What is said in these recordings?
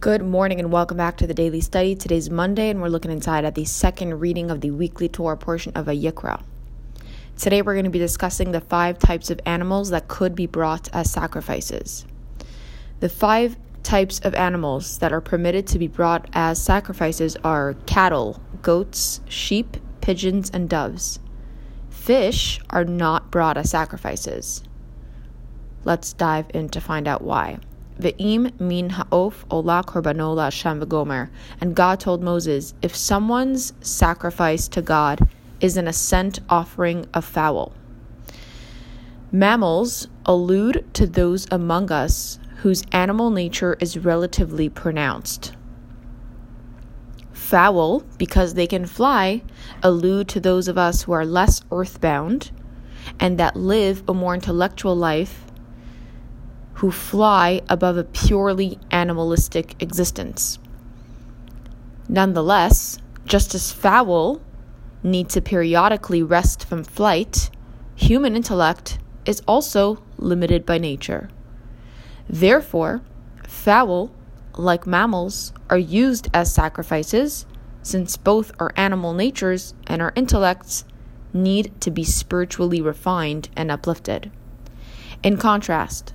Good morning and welcome back to the daily study. Today's Monday and we're looking inside at the second reading of the weekly Torah portion of Vayikra. Today we're going to be discussing the five types of animals that could be brought as sacrifices. The five types of animals that are permitted to be brought as sacrifices are cattle, goats, sheep, pigeons, and doves. Fish are not brought as sacrifices. Let's dive in to find out why. Ve'im min ha'of ola korbanola Hashem v'gomer. And God told Moses, if someone's sacrifice to God is an ascent offering of fowl. Mammals allude to those among us whose animal nature is relatively pronounced. Fowl, because they can fly, allude to those of us who are less earthbound and that live a more intellectual life who fly above a purely animalistic existence. Nonetheless, just as fowl need to periodically rest from flight, human intellect is also limited by nature. Therefore, fowl, like mammals, are used as sacrifices since both our animal natures and our intellects need to be spiritually refined and uplifted. In contrast,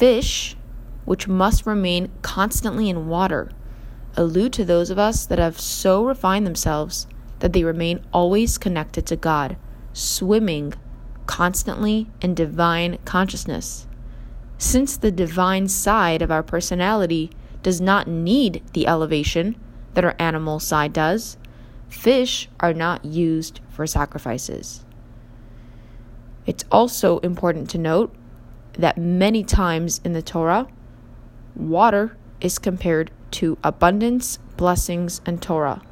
Fish, which must remain constantly in water, allude to those of us that have so refined themselves that they remain always connected to God, swimming constantly in divine consciousness. Since the divine side of our personality does not need the elevation that our animal side does, fish are not used for sacrifices. It's also important to note that many times in the Torah, water is compared to abundance, blessings, and Torah.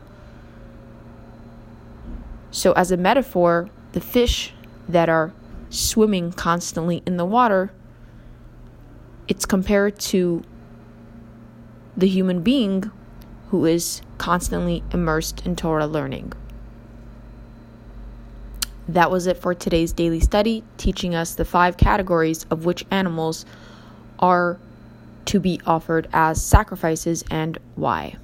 So, as a metaphor, the fish that are swimming constantly in the water, it's compared to the human being who is constantly immersed in Torah learning. That was it for today's daily study, teaching us the five categories of which animals are to be offered as sacrifices and why.